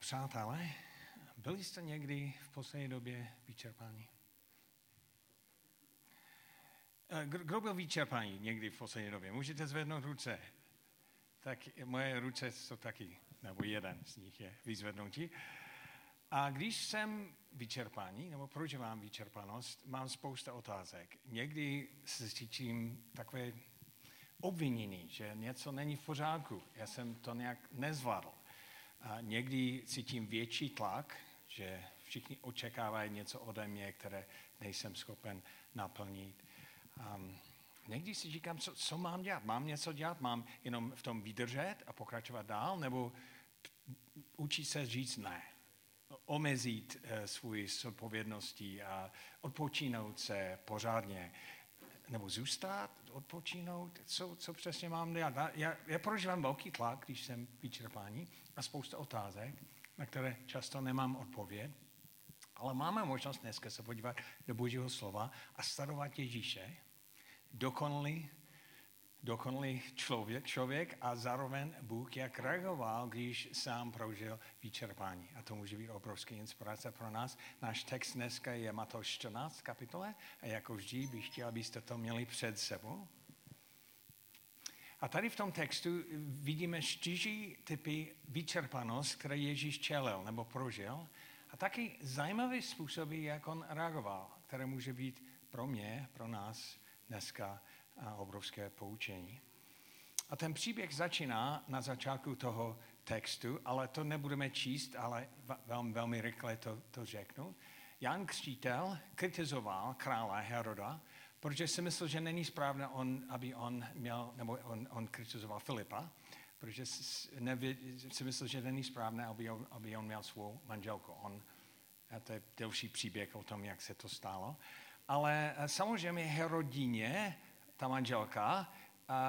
Přátelé, byli jste někdy v poslední době vyčerpáni? Eh, kdo byl vyčerpaný někdy v poslední době? Můžete zvednout ruce. Tak moje ruce jsou taky, nebo jeden z nich je vyzvednutí. A když jsem vyčerpaný, nebo proč mám vyčerpanost, mám spousta otázek. Někdy se cítím takové obvinění, že něco není v pořádku. Já jsem to nějak nezvládl. A někdy cítím větší tlak, že všichni očekávají něco ode mě, které nejsem schopen naplnit. Um, někdy si říkám, co, co mám dělat? Mám něco dělat? Mám jenom v tom vydržet a pokračovat dál? Nebo učit se říct ne? Omezit uh, svůj odpovědnosti a odpočínout se pořádně nebo zůstat, odpočínout, co, co přesně mám dělat. Já, já prožívám velký tlak, když jsem vyčerpání a spousta otázek, na které často nemám odpověď. Ale máme možnost dneska se podívat do Božího slova a studovat Ježíše, dokonalý, dokonalý člověk, člověk a zároveň Bůh, jak reagoval, když sám prožil vyčerpání. A to může být obrovský inspirace pro nás. Náš text dneska je Matouš 14 kapitole a jako vždy bych chtěl, abyste to měli před sebou. A tady v tom textu vidíme čtyři typy vyčerpanost, které Ježíš čelil nebo prožil. A taky zajímavý způsoby, jak on reagoval, které může být pro mě, pro nás dneska obrovské poučení. A ten příběh začíná na začátku toho textu, ale to nebudeme číst, ale velmi, velmi rychle to, to řeknu. Jan Křtítel kritizoval krále Heroda, protože si myslel, že není správné, on, aby on měl, nebo on, on kritizoval Filipa, protože si myslel, že není správné, aby on, aby on měl svou manželku. On, a to je delší příběh o tom, jak se to stalo. Ale eh, samozřejmě Herodině, ta manželka,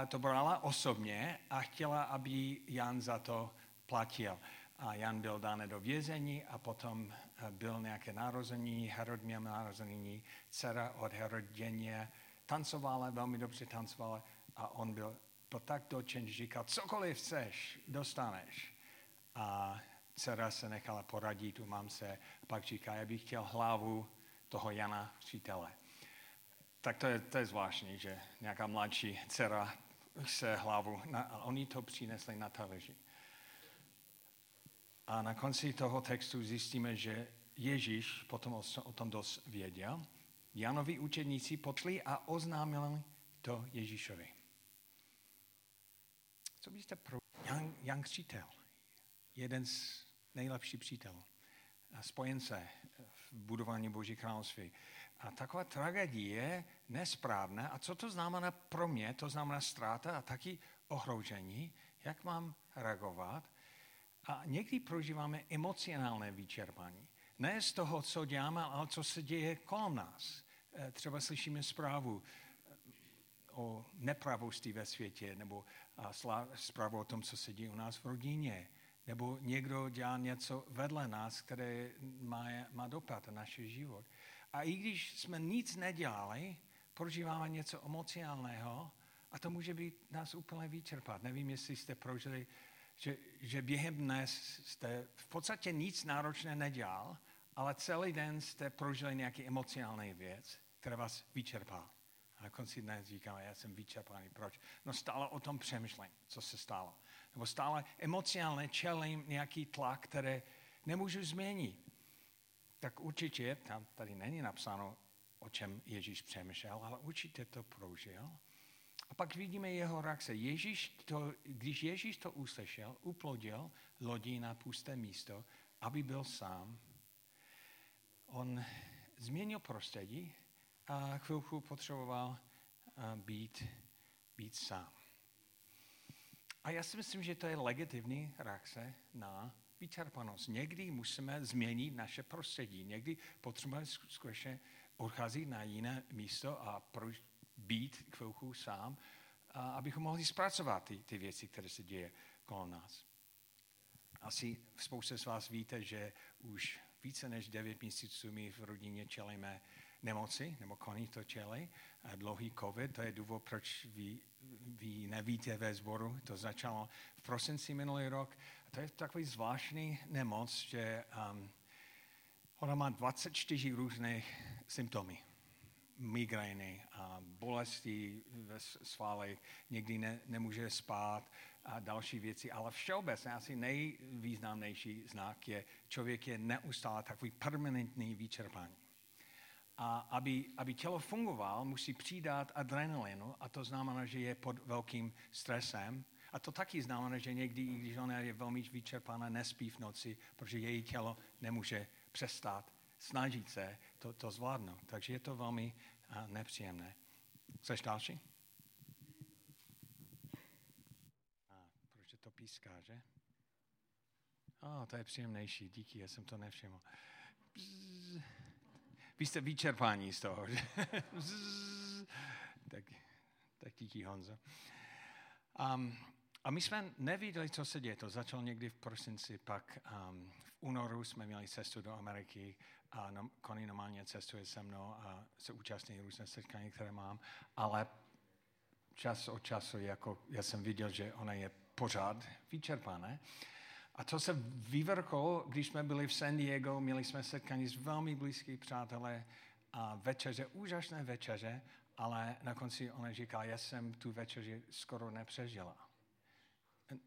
to brala osobně a chtěla, aby Jan za to platil. A Jan byl dán do vězení a potom eh, byl nějaké narození, Herod měl narození, dcera od Herodině tancovala, velmi dobře tancovala a on byl, byl tak dočen, že říkal, cokoliv chceš, dostaneš. A dcera se nechala poradit u mamce, pak říká, já bych chtěl hlavu toho Jana Křtitele. Tak to je, to je zvláštní, že nějaká mladší dcera se hlavu, na, oni to přinesli na televizi. A na konci toho textu zjistíme, že Ježíš potom o tom dost věděl. Janovi učedníci potli a oznámili to Ježíšovi. Co byste pro Jan, Jan Křítel, jeden z nejlepších přítelů, spojence v budování Boží království. A taková tragédie je nesprávná. A co to znamená pro mě? To znamená ztráta a taky ohrožení. Jak mám reagovat? A někdy prožíváme emocionální vyčerpání. Ne z toho, co děláme, ale co se děje kolem nás. Eh, třeba slyšíme zprávu eh, o nepravosti ve světě, nebo zprávu o tom, co se děje u nás v rodině, nebo někdo dělá něco vedle nás, které má, má dopad na náš život. A i když jsme nic nedělali, prožíváme něco emocionálního a to může být nás úplně vyčerpat. Nevím, jestli jste prožili, že, že během dnes jste v podstatě nic náročné nedělal, ale celý den jste prožili nějaký emocionální věc, která vás vyčerpá. A na konci dne říkáme, já jsem vyčerpaný. Proč? No stále o tom přemýšlím, co se stalo. Nebo stále emocionálně čelím nějaký tlak, který nemůžu změnit tak určitě, tam tady není napsáno, o čem Ježíš přemýšlel, ale určitě to prožil. A pak vidíme jeho reakce. Ježíš to, když Ježíš to uslyšel, uplodil lodí na pusté místo, aby byl sám. On změnil prostředí a chvilku potřeboval být, být sám. A já si myslím, že to je legitimní reakce na vyčerpanost. Někdy musíme změnit naše prostředí, někdy potřebujeme skutečně odcházet na jiné místo a být chvilku sám, a abychom mohli zpracovat ty, ty věci, které se děje kolem nás. Asi spousta z vás víte, že už více než 9 měsíců my v rodině čelíme nemoci, nebo koní to čeli, dlouhý covid, to je důvod, proč vy, vy nevíte ve sboru, to začalo v prosinci minulý rok, to je takový zvláštní nemoc, že um, ona má 24 různých symptomy. Migrény, a bolesti ve svalech, někdy ne, nemůže spát a další věci, ale všeobecně asi nejvýznamnější znak je, člověk je neustále takový permanentní vyčerpání. A aby, aby tělo fungovalo, musí přidat adrenalinu a to znamená, že je pod velkým stresem. A to taky znamená, že někdy, i když ona je velmi vyčerpaná, nespí v noci, protože její tělo nemůže přestat snažit se to, to zvládnout. Takže je to velmi uh, nepříjemné. Chceš další? A proč to píská, že? A, to je příjemnější, díky, já jsem to nevšiml. Bzz. Vy jste vyčerpání z toho, že? tak, tak díky Honzo. Um, a my jsme neviděli, co se děje. To začalo někdy v prosinci, pak um, v únoru jsme měli cestu do Ameriky a no, Connie normálně cestuje se mnou a se účastní různé setkání, které mám, ale čas od času, jako já jsem viděl, že ona je pořád vyčerpaná. A to se vyvrchol, když jsme byli v San Diego, měli jsme setkání s velmi blízkými přátelé a večeře, úžasné večeře, ale na konci ona říká, já jsem tu večeři skoro nepřežila.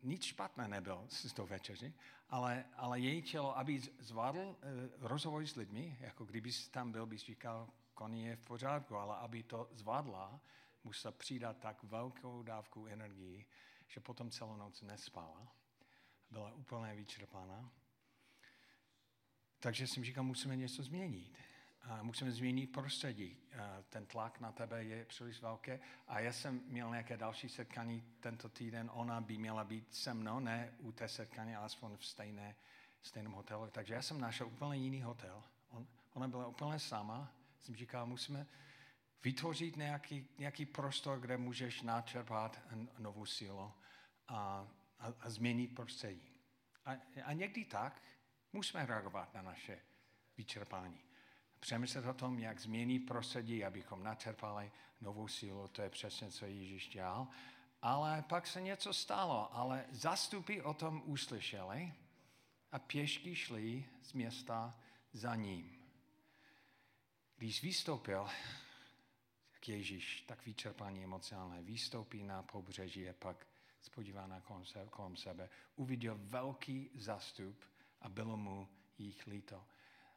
Nic špatné nebylo s tou večeři, ale, ale její tělo, aby zvládl uh, rozhovor s lidmi, jako kdyby tam byl, bys říkal, koní je v pořádku, ale aby to zvládla, musela přidat tak velkou dávku energii, že potom celou noc nespala byla úplně vyčerpaná. Takže jsem říkal, musíme něco změnit. Musíme změnit prostředí. Ten tlak na tebe je příliš velký. A já jsem měl nějaké další setkání tento týden. Ona by měla být se mnou, ne u té setkání, alespoň v stejné, stejném hotelu. Takže já jsem našel úplně jiný hotel. On, ona byla úplně sama. Jsem říkal, musíme vytvořit nějaký, nějaký prostor, kde můžeš načerpat novou sílu. A a, a změnit prostředí. A, a někdy tak musíme reagovat na naše vyčerpání. Přemyslet o tom, jak změnit prostředí, abychom načerpali novou sílu, to je přesně, co Ježíš dělal. Ale pak se něco stalo, ale zastupy o tom uslyšeli a pěšky šli z města za ním. Když vystoupil, jak Ježíš, tak vyčerpání emocionálně, vystoupí na pobřeží a pak kolem, se, kolem sebe, uviděl velký zastup a bylo mu jich líto.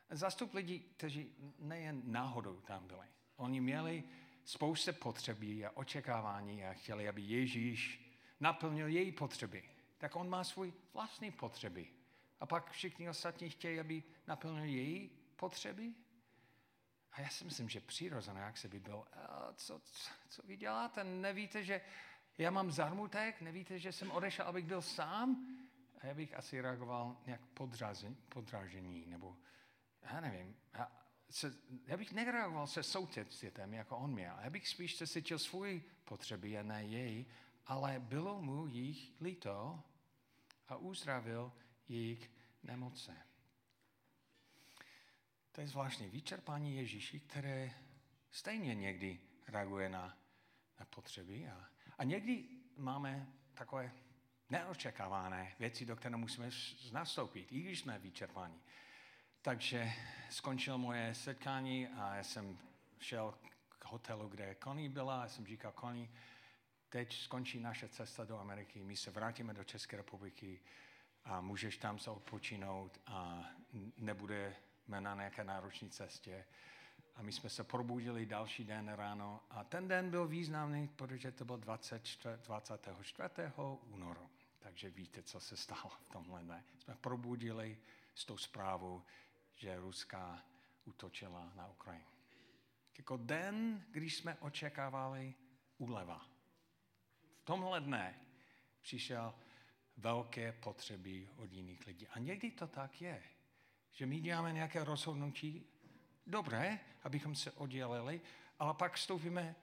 Zastup lidí, kteří nejen náhodou tam byli. Oni měli spoustu potřeby a očekávání a chtěli, aby Ježíš naplnil její potřeby. Tak on má svůj vlastní potřeby. A pak všichni ostatní chtějí, aby naplnil její potřeby. A já si myslím, že přirozené, jak se by byl, co, co, co vy děláte? Nevíte, že já mám zarmutek, nevíte, že jsem odešel, abych byl sám? A já bych asi reagoval nějak podrážení, nebo já nevím. Já, se, já bych nereagoval se soucítem, jako on měl. Já bych spíš se cítil svůj potřeby a ne jej, ale bylo mu jich líto a uzdravil jejich nemoce. To je zvláštní vyčerpání Ježíši, které stejně někdy reaguje na, na potřeby a a někdy máme takové neočekávané věci, do které musíme nastoupit, i když jsme vyčerpáni. Takže skončilo moje setkání a já jsem šel k hotelu, kde Connie byla a jsem říkal, Connie, teď skončí naše cesta do Ameriky, my se vrátíme do České republiky a můžeš tam se odpočinout a nebudeme na nějaké náročné cestě. A my jsme se probudili další den ráno a ten den byl významný, protože to byl 24, 24. únoru. Takže víte, co se stalo v tomhle dne. Jsme probudili s tou zprávou, že Ruská útočila na Ukrajinu. Jako den, když jsme očekávali úleva. V tomhle dne přišel velké potřeby od jiných lidí. A někdy to tak je, že my děláme nějaké rozhodnutí dobré, abychom se oddělili, ale pak vstoupíme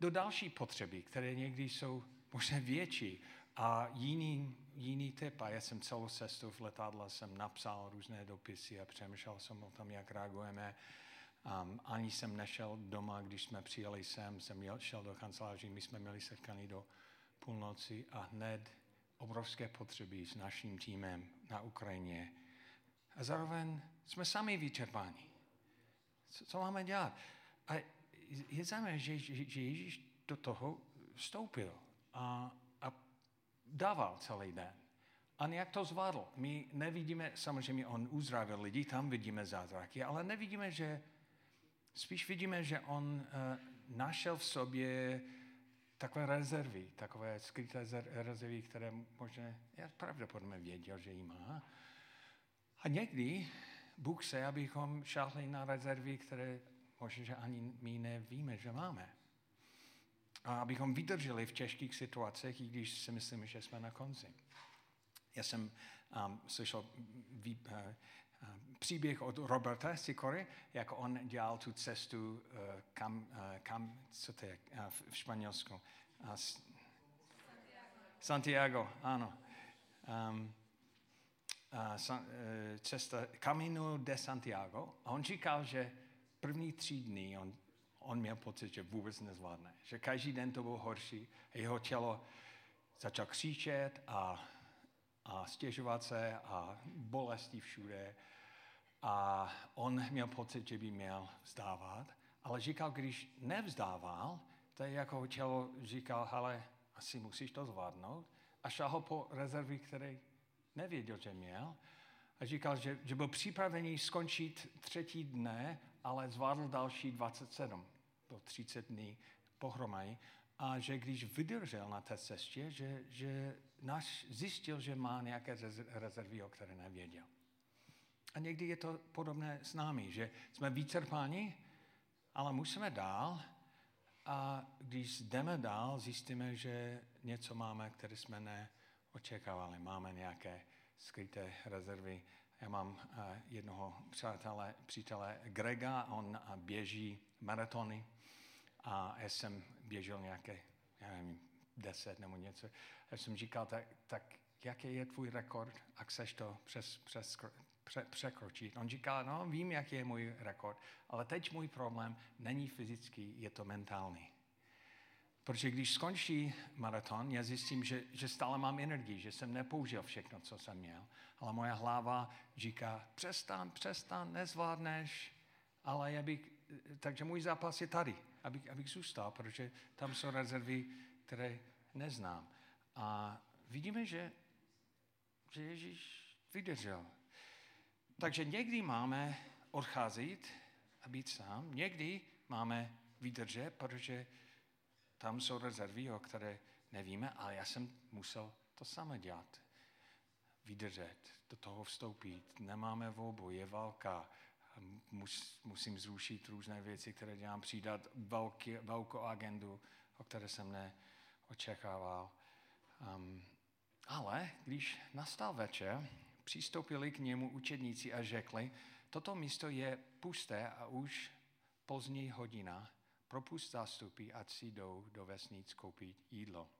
do další potřeby, které někdy jsou možná větší a jiný, jiný typ. A já jsem celou cestu v letadle jsem napsal různé dopisy a přemýšlel jsem o tom, jak reagujeme. Um, ani jsem nešel doma, když jsme přijeli sem, jsem jel, šel do kanceláří, my jsme měli setkání do půlnoci a hned obrovské potřeby s naším týmem na Ukrajině. A zároveň jsme sami vyčerpáni. Co, co máme dělat? A je zajímavé, že, že, že Ježíš do toho vstoupil a dával celý den. A jak to zvládl? My nevidíme, samozřejmě on uzdravil lidi, tam vidíme zázraky, ale nevidíme, že, spíš vidíme, že on uh, našel v sobě takové rezervy, takové skryté rezervy, které možná, já pravděpodobně věděl, že jí má. A někdy Bůh se, abychom šáhli na rezervy, které možná, že ani my nevíme, že máme. A abychom vydrželi v těžkých situacích, i když si myslíme, že jsme na konci. Já jsem um, slyšel vý, uh, uh, příběh od Roberta Sikory, jak on dělal tu cestu, uh, kam, uh, kam, co to je, uh, v Španělsku. Uh, Santiago. Santiago, ano. Um, uh, san, uh, cesta Camino de Santiago. A on říkal, že první tři dny on, on měl pocit, že vůbec nezvládne. Že každý den to bylo horší. Jeho tělo začal křičet a a stěžovat se a bolesti všude. A on měl pocit, že by měl vzdávat, ale říkal, když nevzdával, to je jako tělo říkal, ale asi musíš to zvládnout. A šel po rezervy, které nevěděl, že měl. A říkal, že, že byl připravený skončit třetí dne, ale zvládl další 27 do 30 dní pohromadě a že když vydržel na té cestě, že, že náš zjistil, že má nějaké rezervy, o které nevěděl. A někdy je to podobné s námi, že jsme vyčerpáni, ale musíme dál a když jdeme dál, zjistíme, že něco máme, které jsme neočekávali. Máme nějaké skryté rezervy. Já mám jednoho přátele, přítele Grega, on běží maratony a já jsem běžel nějaké, já nevím, deset nebo něco. Já jsem říkal, tak, tak jaký je tvůj rekord a chceš to přes, přes, pře, překročit? On říkal, no vím, jaký je můj rekord, ale teď můj problém není fyzický, je to mentální. Protože když skončí maraton, já zjistím, že, že stále mám energii, že jsem nepoužil všechno, co jsem měl. Ale moje hlava říká, přestan, přestan, nezvládneš, ale já bych, takže můj zápas je tady abych, abych zůstal, protože tam jsou rezervy, které neznám. A vidíme, že, že Ježíš vydržel. Takže někdy máme odcházet a být sám, někdy máme vydržet, protože tam jsou rezervy, o které nevíme, ale já jsem musel to samé dělat. Vydržet, do toho vstoupit. Nemáme volbu, je válka, mus, musím zrušit různé věci, které dělám, přidat velký, velkou agendu, o které jsem neočekával. Um, ale když nastal večer, přistoupili k němu učedníci a řekli, toto místo je pusté a už pozdní hodina, propust zástupy, ať si jdou do vesnic koupit jídlo.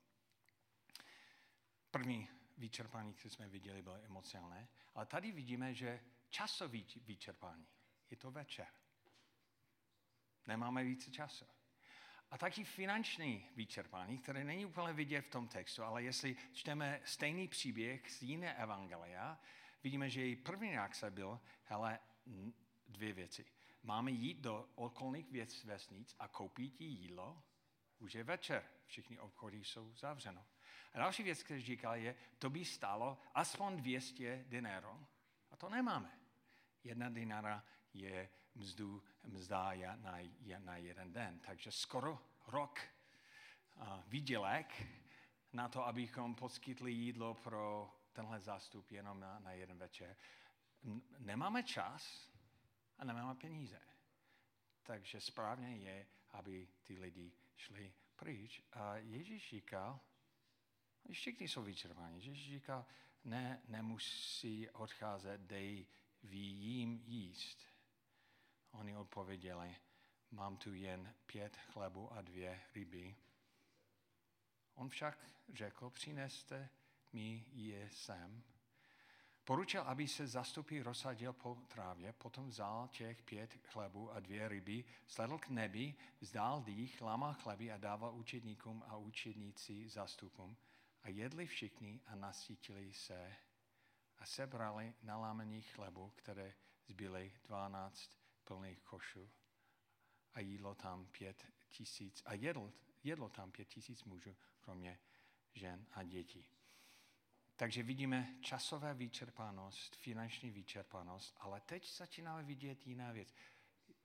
První vyčerpání, které jsme viděli, bylo emocionální, ale tady vidíme, že časový vyčerpání. Je to večer. Nemáme více času. A taky finanční vyčerpání, které není úplně vidět v tom textu, ale jestli čteme stejný příběh z jiné evangelia, vidíme, že její první reakce byl, hele, dvě věci. Máme jít do okolních věc vesnic a koupit jídlo, už je večer, všichni obchody jsou zavřeno. A další věc, kterou říkal, je, to by stálo aspoň 200 dinero a to nemáme. Jedna dinara je mzdu, mzda na, na jeden den. Takže skoro rok uh, výdělek na to, abychom poskytli jídlo pro tenhle zástup jenom na, na jeden večer. Nemáme čas a nemáme peníze. Takže správně je, aby ty lidi šli pryč. A Ježíš říkal, všichni jsou vyčerpaní, Ježíš říkal, ne, nemusí odcházet, dej vy jim jíst. Oni odpověděli, mám tu jen pět chlebu a dvě ryby. On však řekl, přineste mi je sem. Poručil, aby se zastupí rozsadil po trávě, potom vzal těch pět chlebů a dvě ryby, sledl k nebi, vzdál dých, lámal chleby a dával učedníkům a učedníci zastupům A jedli všichni a nasítili se a sebrali nalámení chlebu, které zbyly 12 plných košů. A jídlo tam pět tisíc, a jedl, jedlo tam pět tisíc mužů, kromě žen a dětí. Takže vidíme časové vyčerpanost, finanční vyčerpanost, ale teď začínáme vidět jiná věc.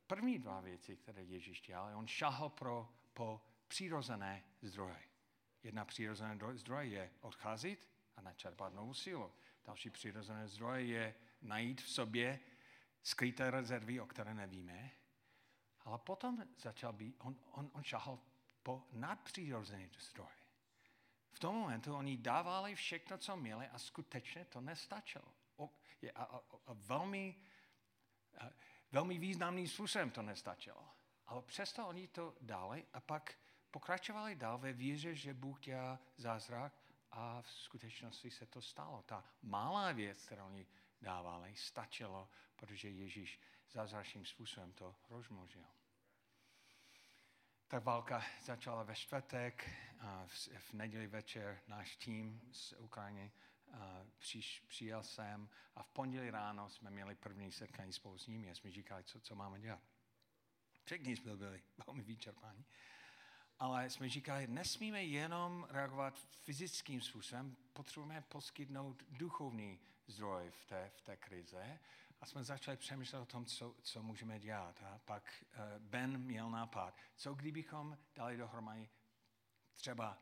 První dva věci, které Ježíš dělal, on šahal pro, po přirozené zdroje. Jedna přirozené zdroje je odcházet a načerpat novou sílu. Další přirozené zdroje je najít v sobě skryté rezervy, o které nevíme. Ale potom začal být, on, on, on šahal po nadpřirozené zdroje. V tom momentu oni dávali všechno, co měli a skutečně to nestačilo. A, a, a, velmi, a, velmi významným způsobem to nestačilo. Ale přesto oni to dali a pak pokračovali dál ve víře, že Bůh dělá zázrak a v skutečnosti se to stalo. Ta malá věc, kterou oni dávali, stačilo, protože Ježíš zázračným způsobem to rozmnožil. Ta válka začala ve čtvrtek, a v, v neděli večer náš tým z Ukrajiny přiš, přijel jsem a v pondělí ráno jsme měli první setkání spolu s nimi a jsme říkali, co, co máme dělat. Všichni jsme byli velmi vyčerpáni. Ale jsme říkali, nesmíme jenom reagovat fyzickým způsobem, potřebujeme poskytnout duchovní zdroj v té, v té krize. A jsme začali přemýšlet o tom, co, co můžeme dělat. A pak uh, Ben měl nápad, co kdybychom dali dohromady třeba,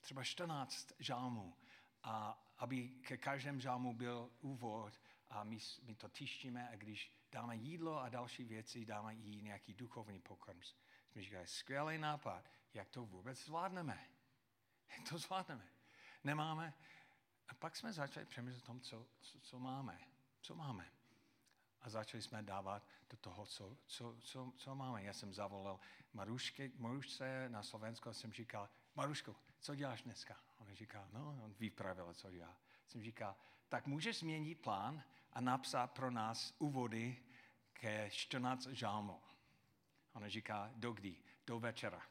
třeba 14 žálmů, a aby ke každém žálmu byl úvod a my, my to tištíme a když dáme jídlo a další věci, dáme jí nějaký duchovní pokrm. Jsme říkali, skvělý nápad, jak to vůbec zvládneme. Jak to zvládneme. Nemáme. A pak jsme začali přemýšlet o tom, co, co, co máme. Co máme. A začali jsme dávat do toho, co, co, co, co máme. Já jsem zavolal Maruške, Marušce na Slovensko a jsem říkal, Maruško, co děláš dneska? On říká, no, on vypravil, co dělá. Jsem říkal, tak můžeš změnit plán a napsat pro nás úvody ke 14 žálmů. On říká, do kdy? Do večera.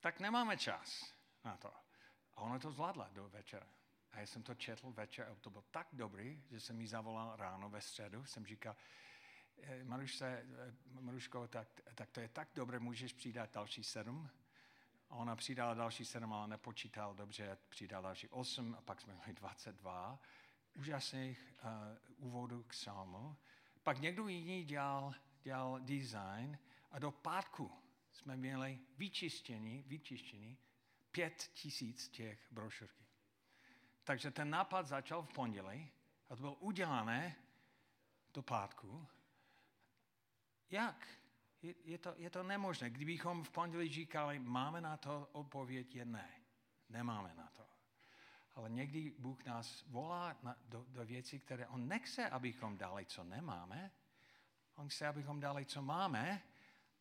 Tak nemáme čas na to. A ona to zvládla do večera. A já jsem to četl večer a to bylo tak dobrý, že jsem mi zavolal ráno ve středu. Jsem říkal, eh, Marušce, eh, Maruško, tak, tak to je tak dobré, můžeš přidat další sedm? A ona přidala další sedm, ale nepočítal dobře, přidala další osm a pak jsme měli 22 úžasných uh, úvodů k psalmu. Pak někdo jiný dělal, dělal design a do pátku jsme měli vyčištění, vyčištění pět tisíc těch brošurky. Takže ten nápad začal v pondělí a to bylo udělané do pátku. Jak? Je, je, to, je to nemožné. Kdybychom v pondělí říkali, máme na to, odpověď je ne. Nemáme na to. Ale někdy Bůh nás volá na, do, do věcí, které on nechce, abychom dali, co nemáme. On chce, abychom dali, co máme,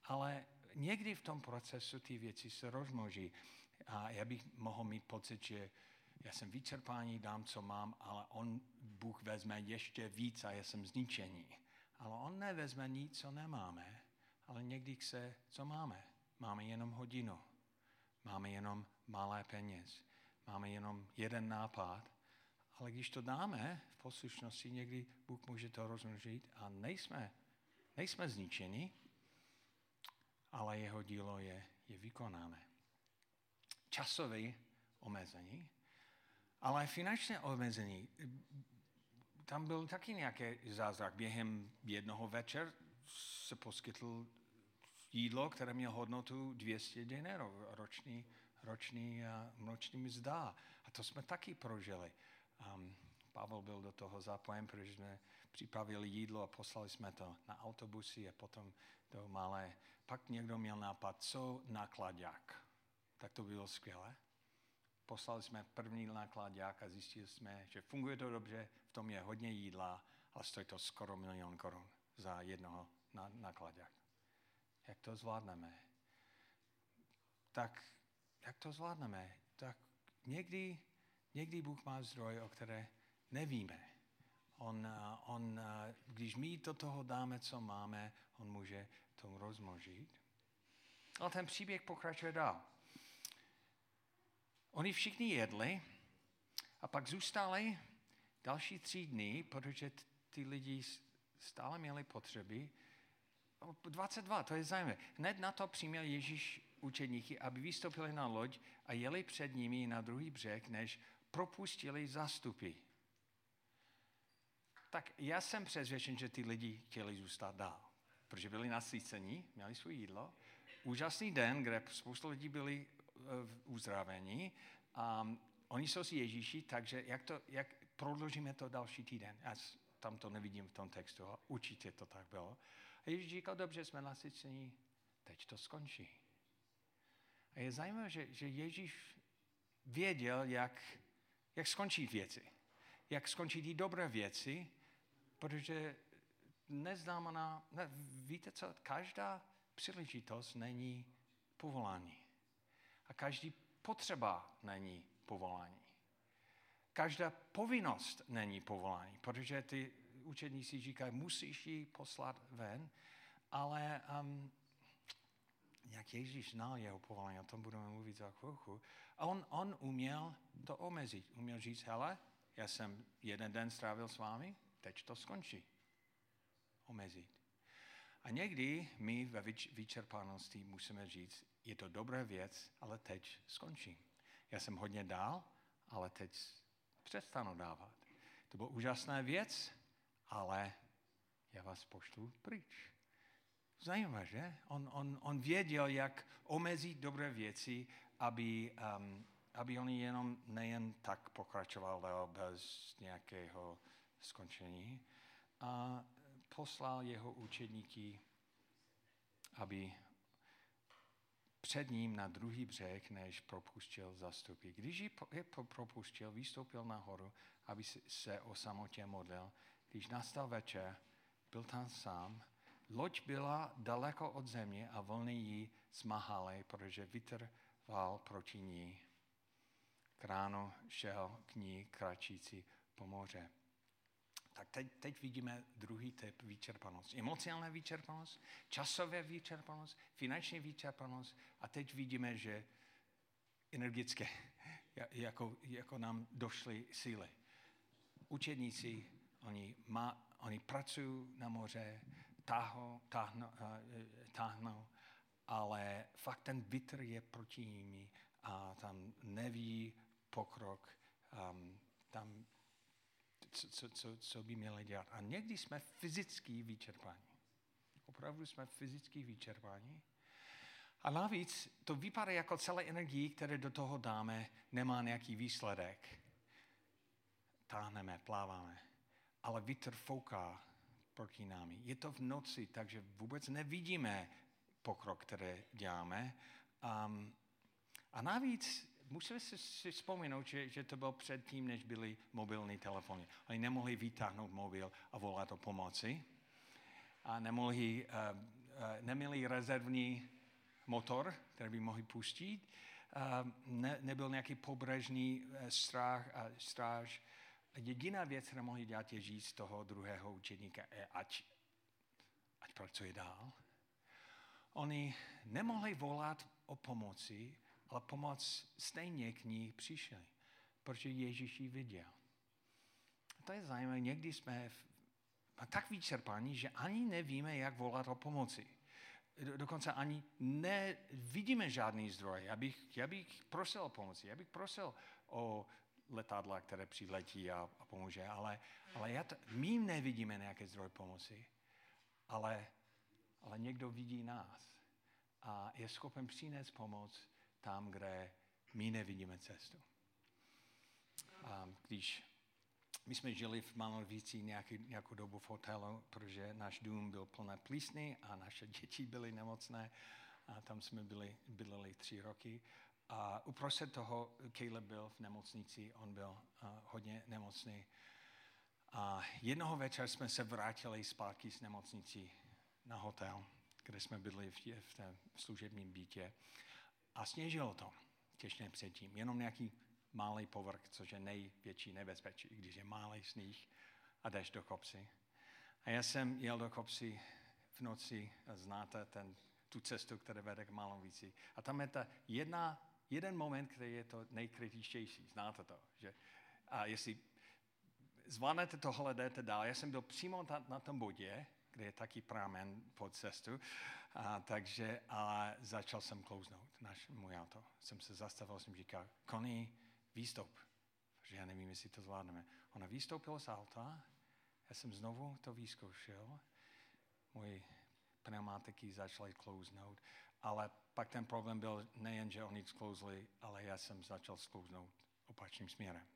ale někdy v tom procesu ty věci se rozmnoží. A já bych mohl mít pocit, že já jsem vyčerpání, dám, co mám, ale on, Bůh vezme ještě víc a já jsem zničený. Ale on nevezme nic, co nemáme, ale někdy chce, co máme. Máme jenom hodinu, máme jenom malé peněz, máme jenom jeden nápad, ale když to dáme v poslušnosti, někdy Bůh může to rozmnožit a nejsme, nejsme zničeni, ale jeho dílo je, je vykonané. Časové omezení ale finančné omezení, tam byl taky nějaký zázrak. Během jednoho večer se poskytl jídlo, které mělo hodnotu 200 dinarů, roční, roční, roční mzda. A to jsme taky prožili. Um, Pavel byl do toho zapojen, protože jsme připravili jídlo a poslali jsme to na autobusy a potom do malé. Pak někdo měl nápad, co nakladák. Tak to bylo skvělé. Poslali jsme první nákladák a zjistili jsme, že funguje to dobře, v tom je hodně jídla, ale stojí to skoro milion korun za jednoho nákladák. Jak to zvládneme? Tak jak to zvládneme? Tak někdy, někdy Bůh má zdroje, o které nevíme. On, on, když my do toho dáme, co máme, on může tomu rozmnožit. Ale ten příběh pokračuje dál. Oni všichni jedli a pak zůstali další tři dny, protože ty lidi stále měli potřeby. 22, to je zajímavé. Hned na to přiměl Ježíš učeníky, aby vystoupili na loď a jeli před nimi na druhý břeh, než propustili zastupy. Tak já jsem přesvědčen, že ty lidi chtěli zůstat dál, protože byli nasycení, měli svůj jídlo. Úžasný den, kde spousta lidí byli uzdravení. Um, oni jsou si Ježíši, takže jak, to, jak prodloužíme to další týden? Já tam to nevidím v tom textu, ale určitě to tak bylo. A Ježíš říkal, dobře, jsme nasycení, teď to skončí. A je zajímavé, že, že Ježíš věděl, jak, jak skončí věci. Jak skončí ty dobré věci, protože neznamená, ne, víte co, každá příležitost není povolání. A každý potřeba není povolání. Každá povinnost není povolání, protože ty učedníci říkají, musíš ji poslat ven, ale um, jak Ježíš znal jeho povolání, o tom budeme mluvit za chvilku, a on, on uměl to omezit. Uměl říct, hele, já jsem jeden den strávil s vámi, teď to skončí. Omezit. A někdy my ve vyčerpanosti musíme říct, je to dobrá věc, ale teď skončí. Já jsem hodně dál, ale teď přestanu dávat. To byla úžasná věc, ale já vás pošlu pryč. Zajímavé, že? On, on, on věděl, jak omezit dobré věci, aby, um, aby oni jenom nejen tak pokračoval bez nějakého skončení. A poslal jeho učedníky, aby před ním na druhý břeh, než propustil zastupy. Když je propustil, vystoupil nahoru, aby se o samotě modlil. Když nastal večer, byl tam sám. Loď byla daleko od země a vlny ji smahaly, protože vítr vál proti ní. Kráno šel k ní kračící po moře. Tak teď, teď vidíme druhý typ vyčerpanost. Emocionální vyčerpanost, časové vyčerpanost, finanční vyčerpanost a teď vidíme, že energetické, jako, jako nám došly síly. Učedníci, oni, má, oni pracují na moře, táhnou, táhnou, eh, táhnou, ale fakt ten vítr je proti nimi a tam neví pokrok, um, tam co, co, co, co by měli dělat. A někdy jsme fyzicky vyčerpáni. Opravdu jsme fyzicky vyčerpáni. A navíc to vypadá jako celé energii, které do toho dáme, nemá nějaký výsledek. Táhneme, pláváme. Ale vítr fouká proti námi. Je to v noci, takže vůbec nevidíme pokrok, který děláme. Um, a navíc musíme si, si vzpomenout, že, že to bylo předtím, než byly mobilní telefony. Oni nemohli vytáhnout mobil a volat o pomoci. A nemohli, uh, uh, neměli rezervní motor, který by mohli pustit. Uh, ne, nebyl nějaký pobřežní uh, stráž, uh, stráž. Jediná věc, kterou mohli dělat, je říct toho druhého učeníka, je, ať, ať pracuje dál. Oni nemohli volat o pomoci, ale pomoc stejně k ní přišli, protože Ježíš ji viděl. A to je zajímavé, někdy jsme tak vyčerpaní, že ani nevíme, jak volat o pomoci. Dokonce ani nevidíme žádný zdroj. Já bych, já bych prosil o pomoci, já bych prosil o letadla, které přiletí a, a pomůže, ale, ale já to, my nevidíme nějaké zdroj pomoci, ale, ale někdo vidí nás a je schopen přinést pomoc tam, kde my nevidíme cestu. A když my jsme žili v Malovici nějaký, nějakou dobu v hotelu, protože náš dům byl plný plísny a naše děti byly nemocné. A tam jsme byli, bydleli tři roky. A uprostřed toho Caleb byl v nemocnici, on byl uh, hodně nemocný. A jednoho večera jsme se vrátili zpátky z nemocnici na hotel, kde jsme byli v, v té služebním bytě. A sněžilo to těsně předtím. Jenom nějaký malý povrch, což je největší nebezpečí, když je malý sníh a jdeš do kopsy. A já jsem jel do kopsy v noci, znáte ten, tu cestu, která vede k Malovici. A tam je ta jedna jeden moment, který je to nejkritičtější. Znáte to, že? A jestli zvládnete tohle, jdete dál. Já jsem byl přímo na, na tom bodě, kde je taky pramen pod cestu, a, takže a začal jsem klouznout naš, můj auto. Jsem se zastavil, jsem říkal, Connie, výstup, protože já nevím, jestli to zvládneme. Ona vystoupila z auta, já jsem znovu to vyzkoušel, můj pneumatiky začaly klouznout, ale pak ten problém byl nejen, že oni sklouzli, ale já jsem začal sklouznout opačným směrem.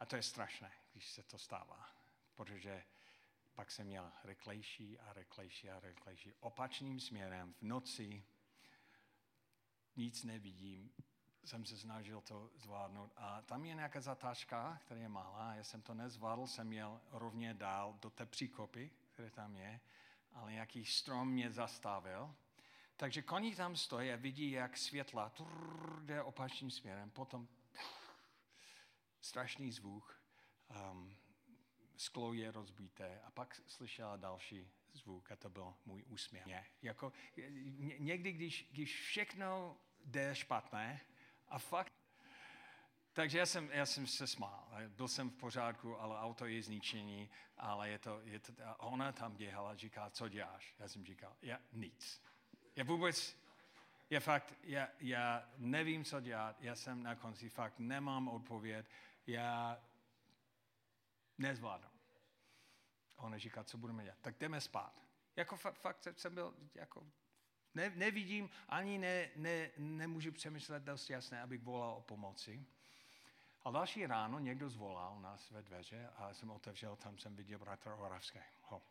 A to je strašné, když se to stává, protože pak jsem měl rychlejší a rychlejší a rychlejší. Opačným směrem v noci nic nevidím, jsem se snažil to zvládnout. A tam je nějaká zatáčka, která je malá, já jsem to nezvládl, jsem měl rovně dál do té příkopy, které tam je, ale nějaký strom mě zastavil. Takže koní tam stojí a vidí, jak světla trrr, jde opačným směrem, potom strašný zvuk, um, sklo je rozbité a pak slyšela další zvuk a to byl můj úsměv. Ně, jako, někdy, když, když všechno jde špatné a fakt takže já jsem, já jsem se smál. Byl jsem v pořádku, ale auto je zničení, ale je to, je to, ona tam dělala, říká, co děláš? Já jsem říkal, já nic. Já vůbec, já fakt, já, já nevím, co dělat, já jsem na konci, fakt nemám odpověď, já nezvládnu. Ona říká, co budeme dělat? Tak jdeme spát. Jako fakt, fakt jsem byl, jako, ne, nevidím, ani ne, ne, nemůžu přemýšlet dost jasné, abych volal o pomoci. A další ráno někdo zvolal nás ve dveře a jsem otevřel, tam jsem viděl bratra Oravského.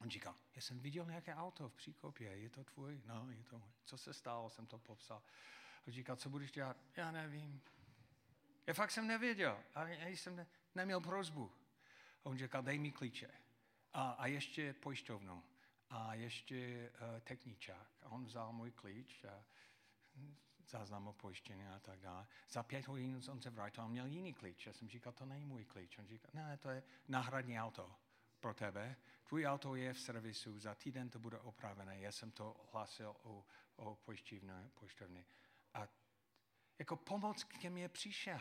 On říkal, já jsem viděl nějaké auto v příkopě, je to tvůj? No, je to můj. Co se stalo, jsem to popsal. On říkal, co budeš dělat? Já nevím. Já fakt jsem nevěděl, a já jsem ne, neměl prozbu. On říkal, dej mi klíče. A, a ještě pojišťovnu. A ještě uh, techničák. A on vzal můj klíč a záznam o pojištění a tak dále. Za pět hodin on se vrátil a měl jiný klíč. Já jsem říkal, to není můj klíč. On říkal, ne, to je náhradní auto pro tebe. Tvůj auto je v servisu, za týden to bude opravené. Já jsem to hlásil o, o pojišťovně. A jako pomoc k mě přišel.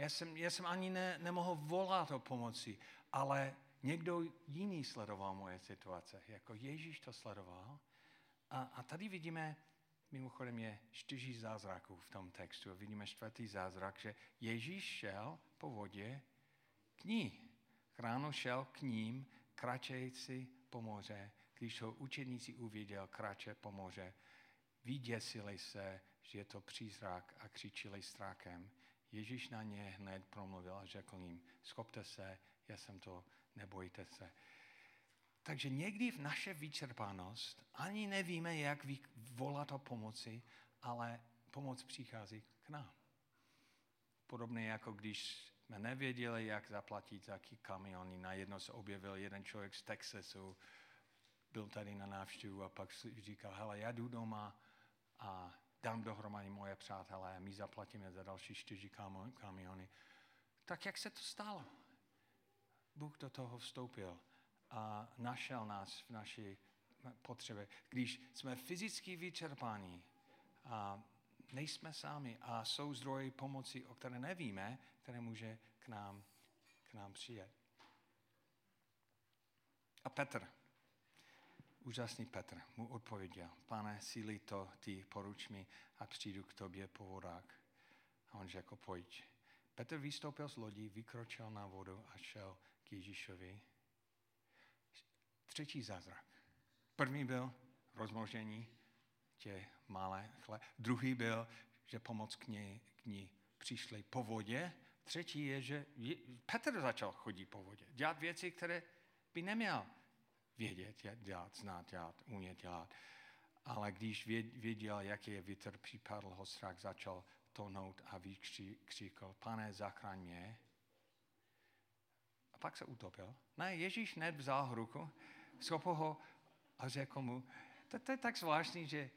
Já jsem, já jsem ani ne, nemohl volat o pomoci, ale někdo jiný sledoval moje situace. Jako Ježíš to sledoval. A, a tady vidíme, mimochodem je čtyři zázraků v tom textu. Vidíme čtvrtý zázrak, že Ježíš šel po vodě k ní. Ráno šel k ním, kračející po moře. Když ho učeníci uviděl krače po moře, vyděsili se, že je to přízrak a křičili strakem. Ježíš na ně hned promluvil a řekl jim, schopte se, já jsem to, nebojte se. Takže někdy v naše vyčerpanost ani nevíme, jak volat o pomoci, ale pomoc přichází k nám. Podobně jako když jsme nevěděli, jak zaplatit za kamiony, najednou se objevil jeden člověk z Texasu, byl tady na návštěvu a pak říkal, hele, já jdu doma a dám dohromady moje přátelé my zaplatíme za další čtyři kamiony. Tak jak se to stalo? Bůh do toho vstoupil a našel nás v naší potřebě. Když jsme fyzicky vyčerpaní a nejsme sami a jsou zdroje pomoci, o které nevíme, které může k nám, k nám přijet. A Petr, úžasný Petr, mu odpověděl, pane, síli to, ty poruč mi a přijdu k tobě po vodách. A on řekl, pojď. Petr vystoupil z lodi, vykročil na vodu a šel k Ježíšovi. Třetí zázrak. První byl rozmnožení tě malé chle. Druhý byl, že pomoc k ní, k ní přišli po vodě. Třetí je, že Petr začal chodit po vodě. Dělat věci, které by neměl vědět, dělat, znát, dělat, umět dělat. Ale když věděl, jaký je vítr, připadl ho strach, začal tonout a vykřikl, pane, zachraň mě. A pak se utopil. Ne, Ježíš hned vzal ruku, schopil ho a řekl mu, to, to je tak zvláštní, že,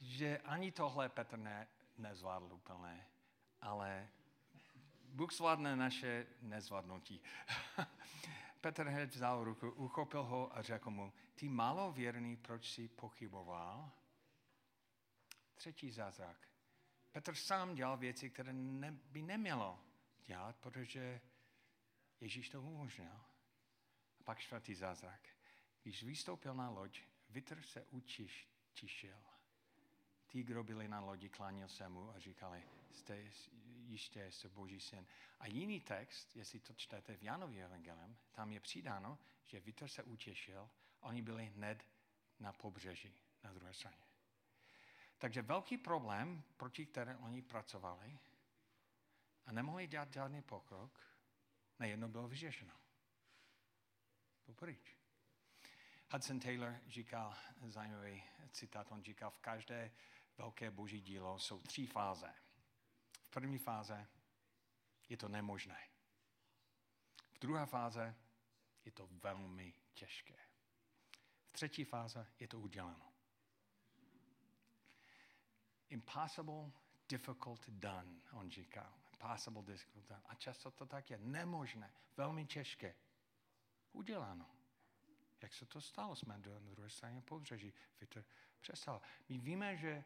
že ani tohle Petr ne, nezvládl úplně, ale Bůh zvládne naše nezvládnutí. Petr hned vzal ruku, uchopil ho a řekl mu, ty malověrný, proč jsi pochyboval? Třetí zázrak. Petr sám dělal věci, které ne, by nemělo dělat, protože Ježíš to umožnil. A pak čtvrtý zázrak. Když vystoupil na loď, Vitr se utišil. Tí, kdo byli na lodi, klánil se mu a říkali, jste jistě, jste boží syn. A jiný text, jestli to čtete v Janově evangelium, tam je přidáno, že Vitr se utěšil, oni byli hned na pobřeží, na druhé straně. Takže velký problém, proti které oni pracovali a nemohli dělat žádný pokrok, najednou bylo vyřešeno. Byl pryč. Hudson Taylor říkal, zajímavý citát, on říkal, v každé velké boží dílo jsou tři fáze. První fáze je to nemožné. V druhé fáze je to velmi těžké. V třetí fáze je to uděláno. Impossible, difficult, done, on říkal. Impossible, difficult, done. A často to tak je. Nemožné, velmi těžké. Uděláno. Jak se to stalo? Jsme na druhé straně pobřeží. Vítr přestal. My víme, že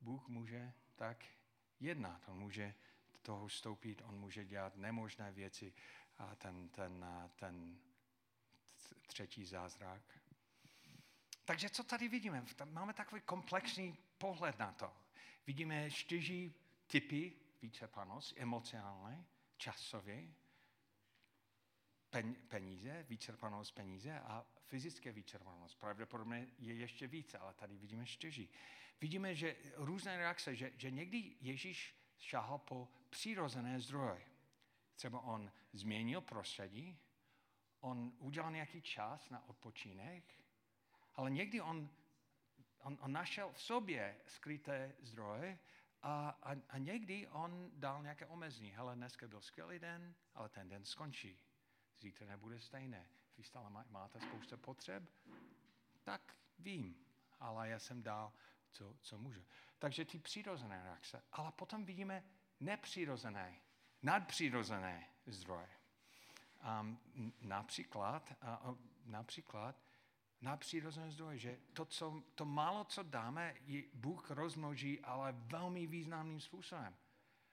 Bůh může tak jednat. On může toho vstoupit, on může dělat nemožné věci. A ten, ten, ten třetí zázrak. Takže co tady vidíme? Máme takový komplexní pohled na to. Vidíme čtyři typy vyčerpanost, emocionální, časově, peníze, vyčerpanost peníze a fyzické vyčerpanost. Pravděpodobně je ještě více, ale tady vidíme čtyři. Vidíme, že různé reakce, že, že někdy Ježíš šahal po přirozené zdroje. Třeba on změnil prostředí, on udělal nějaký čas na odpočinek, ale někdy on, on, on našel v sobě skryté zdroje a, a, a někdy on dal nějaké omezení. Hele, dneska byl skvělý den, ale ten den skončí. Zítra nebude stejné. Vy stále máte spoustu potřeb? Tak vím, ale já jsem dal, co, co můžu. Takže ty přirozené reakce. Ale potom vidíme nepřirozené, nadpřirozené zdroje. Um, například, uh, například nadpřirozené zdroje, že to, co, to málo, co dáme, Bůh rozmnoží, ale velmi významným způsobem.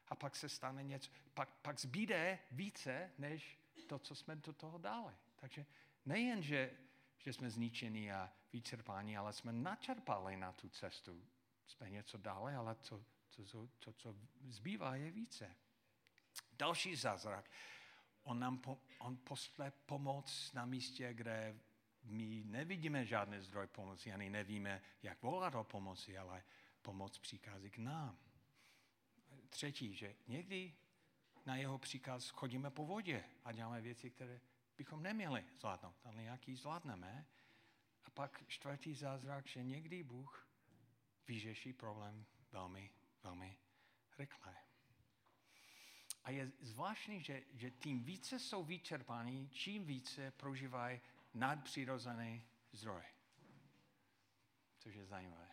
A pak se stane něco, pak, pak zbýde více, než to, co jsme do toho dali. Takže nejen, že, že jsme zničení a vyčerpání, ale jsme načerpali na tu cestu. Jsme něco dali, ale to, to, to co zbývá, je více. Další zázrak. On nám po, on posle pomoc na místě, kde my nevidíme žádný zdroj pomoci, ani nevíme, jak volat o pomoci, ale pomoc přichází k nám. Třetí, že někdy na jeho příkaz chodíme po vodě a děláme věci, které bychom neměli zvládnout, ale nějaký zvládneme. A pak čtvrtý zázrak, že někdy Bůh vyřeší problém velmi, velmi rychle. A je zvláštní, že, že tím více jsou vyčerpaní, čím více prožívají nadpřirozené zdroje. Což je zajímavé.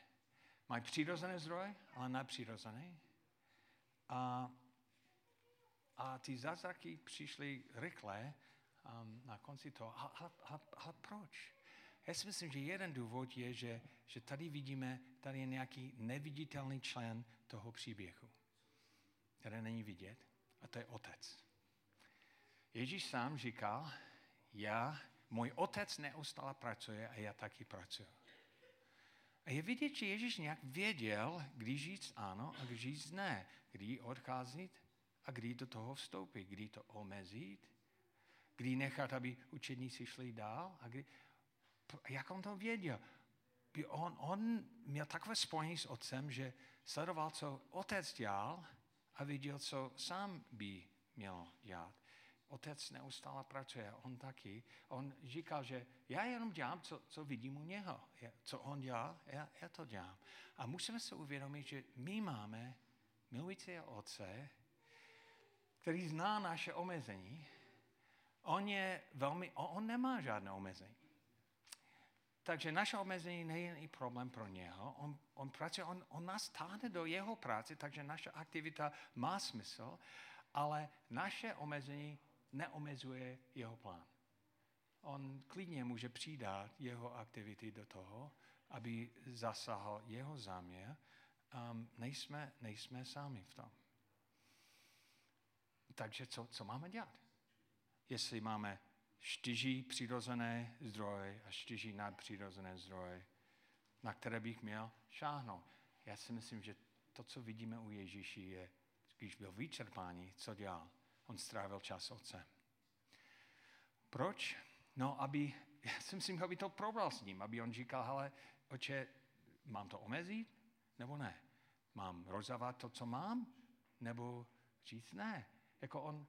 Mají přirozené zdroje, ale nadpřirozené. A, a ty zázraky přišly rychle um, na konci toho. A, proč? Já si myslím, že jeden důvod je, že, že tady vidíme, tady je nějaký neviditelný člen toho příběhu, který není vidět, a to je otec. Ježíš sám říkal, já můj otec neustále pracuje a já taky pracuji. A je vidět, že Ježíš nějak věděl, kdy říct ano a kdy říct ne. Kdy odcházet a kdy do toho vstoupit. Kdy to omezit, kdy nechat, aby učedníci šli dál. A kdy... Jak on to věděl? On, on měl takové spojení s otcem, že sledoval, co otec dělal a viděl, co sám by měl dělat otec neustále pracuje, on taky. On říkal, že já jenom dělám, co, co vidím u něho. Co on dělá, já, já to dělám. A musíme se uvědomit, že my máme milující otce, který zná naše omezení. On je velmi, on nemá žádné omezení. Takže naše omezení není problém pro něho. On, on pracuje, on, on nás táhne do jeho práce, takže naše aktivita má smysl, ale naše omezení neomezuje jeho plán. On klidně může přidat jeho aktivity do toho, aby zasáhl jeho záměr um, nejsme, nejsme sami v tom. Takže co, co máme dělat? Jestli máme čtyři přirozené zdroje a čtyři nadpřirozené zdroje, na které bych měl šáhnout. Já si myslím, že to, co vidíme u Ježíši, je, když byl vyčerpání, co dělal? On strávil čas otcem. Proč? No, aby, já si myslím, aby to probral s ním, aby on říkal, hele, oče, mám to omezit, nebo ne? Mám rozdávat to, co mám, nebo říct ne? Jako on,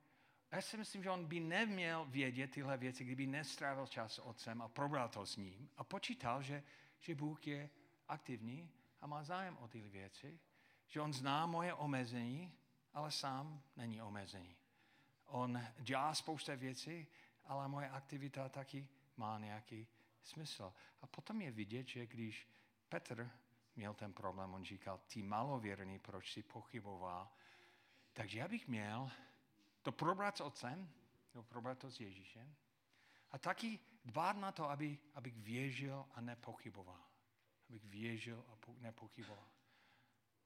já si myslím, že on by neměl vědět tyhle věci, kdyby nestrávil čas s otcem a probral to s ním a počítal, že, že Bůh je aktivní a má zájem o ty věci, že on zná moje omezení, ale sám není omezení. On dělá spousta věcí, ale moje aktivita taky má nějaký smysl. A potom je vidět, že když Petr měl ten problém, on říkal, ty malověrný, proč si pochyboval, takže já bych měl to probrat s otcem, nebo probrat to s Ježíšem, a taky dbát na to, aby, abych věřil a nepochyboval. Abych věřil a nepochyboval.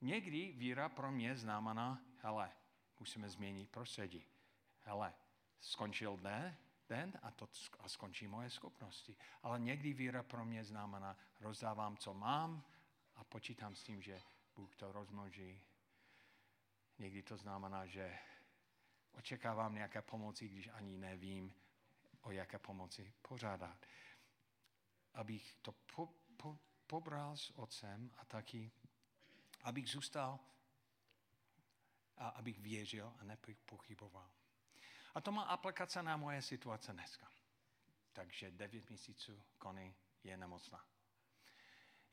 Někdy víra pro mě znamená, hele, musíme změnit prostředí. Hele, skončil den, den a, to, a skončí moje schopnosti. Ale někdy víra pro mě znamená, rozdávám, co mám a počítám s tím, že Bůh to rozmnoží. Někdy to znamená, že očekávám nějaké pomoci, když ani nevím, o jaké pomoci pořádat. Abych to po, po, pobral s otcem a taky, abych zůstal a abych věřil a nepochyboval. A to má aplikace na moje situace dneska. Takže devět měsíců Kony je nemocná.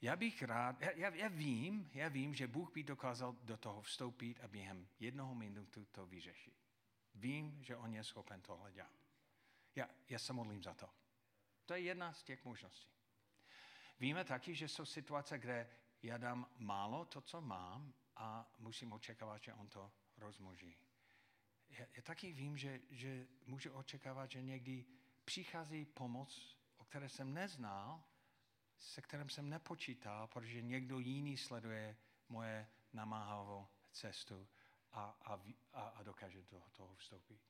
Já bych rád, já, já, vím, já vím, že Bůh by dokázal do toho vstoupit a během jednoho minutu to vyřešit. Vím, že on je schopen tohle dělat. Já, já se modlím za to. To je jedna z těch možností. Víme taky, že jsou situace, kde já dám málo to, co mám a musím očekávat, že on to rozmnoží. Já, já taky vím, že, že můžu očekávat, že někdy přichází pomoc, o které jsem neznal, se kterým jsem nepočítal, protože někdo jiný sleduje moje namáhavou cestu a, a, a, a dokáže do toho vstoupit.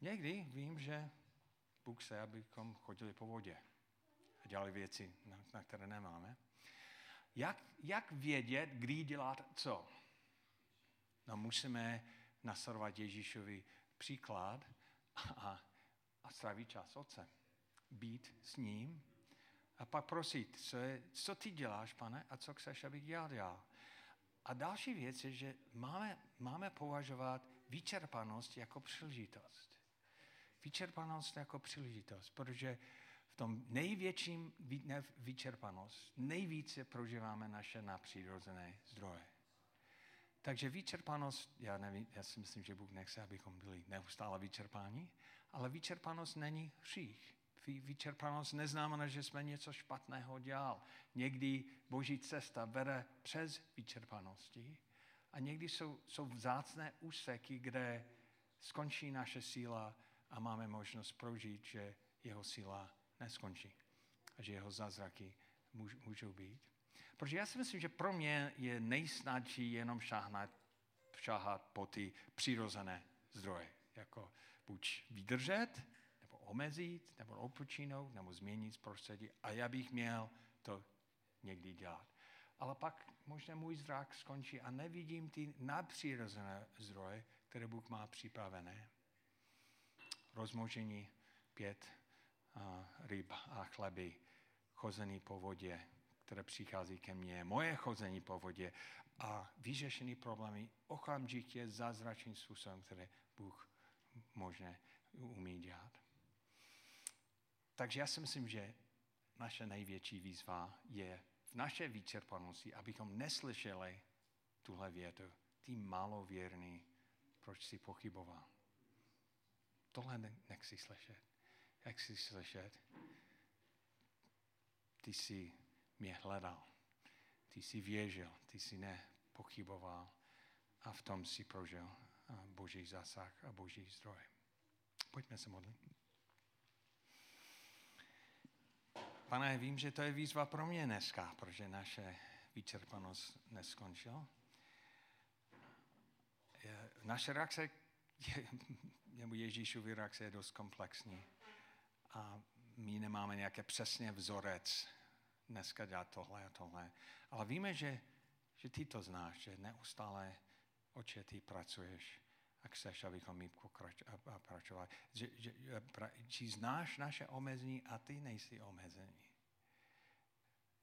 Někdy vím, že Bůh se, abychom chodili po vodě a dělali věci, na, na které nemáme. Jak, jak vědět, kdy dělat co? No musíme nasledovat Ježíšovi příklad a, a strávit čas otcem. Být s ním a pak prosit, co, je, co ty děláš, pane, a co chceš, abych dělal já. A další věc je, že máme, máme považovat vyčerpanost jako příležitost. Vyčerpanost jako příležitost, protože v tom největším vyčerpanost nejvíce prožíváme naše napřírozené zdroje. Takže vyčerpanost, já, nevím, já si myslím, že Bůh nechce, abychom byli neustále vyčerpáni, ale vyčerpanost není hřích. Vyčerpanost neznamená, že jsme něco špatného dělali. Někdy boží cesta vede přes vyčerpanosti a někdy jsou, jsou vzácné úseky, kde skončí naše síla a máme možnost prožít, že jeho síla neskončí a že jeho zázraky můžou být. Protože já si myslím, že pro mě je nejsnadší jenom šáhnat, šáhat po ty přirozené zdroje. Jako buď vydržet, omezit, nebo odpočinout, nebo změnit prostředí. A já bych měl to někdy dělat. Ale pak možná můj zrak skončí a nevidím ty nadpřirozené zdroje, které Bůh má připravené. Rozmožení pět ryb a chleby, chození po vodě, které přichází ke mně, moje chození po vodě a vyřešený problémy okamžitě zázračným způsobem, které Bůh možné umí dělat. Takže já si myslím, že naše největší výzva je v naše vyčerpanosti, abychom neslyšeli tuhle větu. Ty malověrný, proč si pochyboval? Tohle nechci slyšet. Jak chci slyšet? Ty jsi mě hledal. Ty jsi věřil, ty jsi nepochyboval a v tom si prožil boží zásah a boží zdroj. Pojďme se modlit. Pane, vím, že to je výzva pro mě dneska, protože naše vyčerpanost neskončil. Naše reakce, je, nebo Ježíšovi reakce je dost komplexní. A my nemáme nějaké přesně vzorec dneska dělat tohle a tohle. Ale víme, že, že ty to znáš, že neustále oče ty pracuješ chceš, abychom my pokračovali. Že, že, pra, či znáš naše omezení a ty nejsi omezení.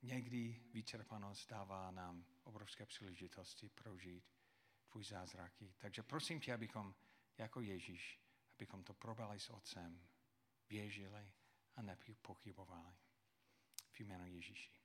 Někdy vyčerpanost dává nám obrovské příležitosti prožít tvůj zázraky. Takže prosím tě, abychom jako Ježíš, abychom to probali s Otcem, věřili a nepochybovali. V jménu Ježíši.